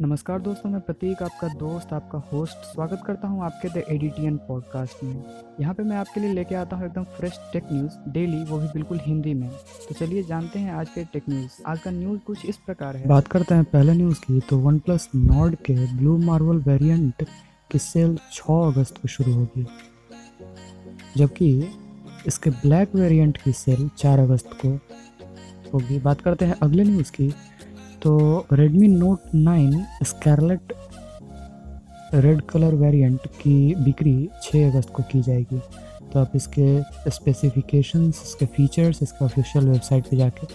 नमस्कार दोस्तों, मैं प्रतीक, आपका दोस्त, आपका होस्ट स्वागत करता हूँ आपके द एडिटियन पॉडकास्ट में। यहाँ पे मैं आपके लिए लेके आता हूँ एकदम फ्रेश टेक न्यूज़ डेली वो भी बिल्कुल हिंदी में। तो चलिए जानते हैं आज के टेक न्यूज़ आज का न्यूज़ कुछ इस प्रकार है। बात करते हैं पहले न्यूज़ की तो वन प्लस नॉर्ड के ब्लू मार्वल वेरियंट की सेल छः अगस्त को शुरू होगी। जबकि इसके ब्लैक वेरियंट की सेल चार अगस्त को होगी। बात करते हैं अगले न्यूज़ की तो Redmi Note 9 scarlet red colour variant की बिक्री 6 अगस्त को की जाएगी। तो आप इसके स्पेसिफिकेशंस इसके फीचर्स इसका ऑफिशियल वेबसाइट पे जाके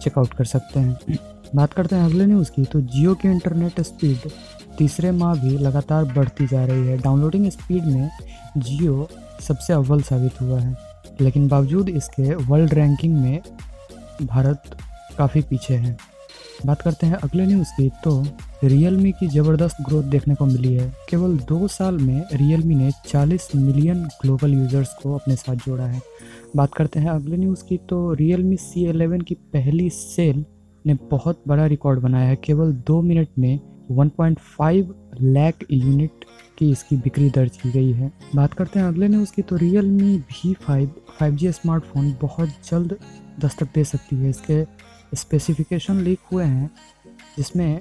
चेकआउट कर सकते हैं। बात करते हैं अगले न्यूज़ की तो जियो की इंटरनेट स्पीड तीसरे माह भी लगातार बढ़ती जा रही है। डाउनलोडिंग स्पीड में जियो सबसे अव्वल साबित हुआ है, लेकिन बावजूद इसके वर्ल्ड रैंकिंग में भारत काफ़ी पीछे है। बात करते हैं अगले न्यूज़ की तो रियलमी की ज़बरदस्त ग्रोथ देखने को मिली है। केवल दो साल में रियलमी ने 40 मिलियन ग्लोबल यूज़र्स को अपने साथ जोड़ा है। बात करते हैं अगले न्यूज़ की तो रियलमी सी एलेवन की पहली सेल ने बहुत बड़ा रिकॉर्ड बनाया है। केवल दो मिनट में 1.5 लाख यूनिट की इसकी बिक्री दर्ज की गई है। बात करते हैं अगले न्यूज़ की तो Realme V five five smartphone बहुत जल्द दस्तक दे सकती है। इसके स्पेसिफिकेशन लीक हुए हैं, जिसमें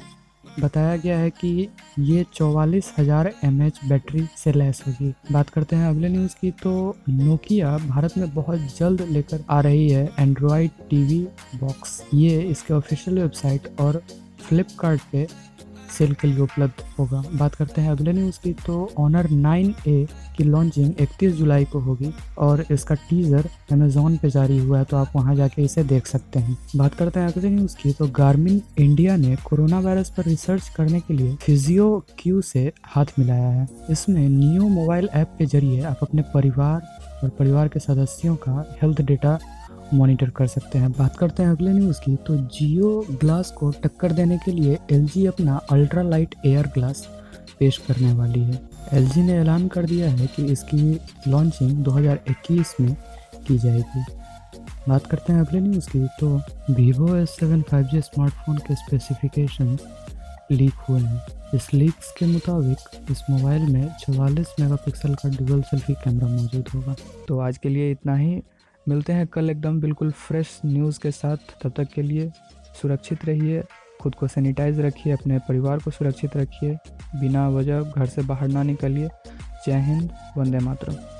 बताया गया है कि ये चौवालीस हज़ार एम बैटरी से लैस होगी। बात करते हैं अगले न्यूज़ की तो नोकिया भारत में बहुत जल्द लेकर आ रही है एंड्रॉयड टीवी बॉक्स ये इसके ऑफिशियल वेबसाइट और फ्लिपकार्ट पे सेल के लिए उपलब्ध होगा। बात करते हैं अगले न्यूज़ की तो ऑनर 9A की लॉन्चिंग 31 जुलाई को होगी और इसका टीज़र अमेजोन पे जारी हुआ है तो आप वहाँ जाके इसे देख सकते हैं। बात करते हैं अगले न्यूज़ की तो गार्मिन इंडिया ने कोरोना वायरस पर रिसर्च करने के लिए फिजियो क्यू से हाथ मिलाया है। इसमें न्यू मोबाइल ऐप के ज़रिए आप अपने परिवार और परिवार के सदस्यों का हेल्थ डेटा मॉनिटर कर सकते हैं। बात करते हैं अगले न्यूज़ की। तो जियो ग्लास को टक्कर देने के लिए एलजी अपना अल्ट्रा लाइट एयर ग्लास पेश करने वाली है। एलजी ने ऐलान कर दिया है कि इसकी लॉन्चिंग 2021 में की जाएगी। बात करते हैं अगले न्यूज़ की। तो Vivo S seven five G smartphone के स्पेसिफिकेशन लीक हुए हैं। इस लीक्स के मुताबिक इस मोबाइल में चवालीस मेगापिक्सल का डुअल सेल्फी कैमरा मौजूद होगा। तो आज के लिए इतना ही। मिलते हैं कल एकदम बिल्कुल फ्रेश न्यूज़ के साथ। तब तक के लिए सुरक्षित रहिए, खुद को सैनिटाइज रखिए, अपने परिवार को सुरक्षित रखिए, बिना वजह घर से बाहर ना निकलिए। जय हिंद, वंदे मातरम।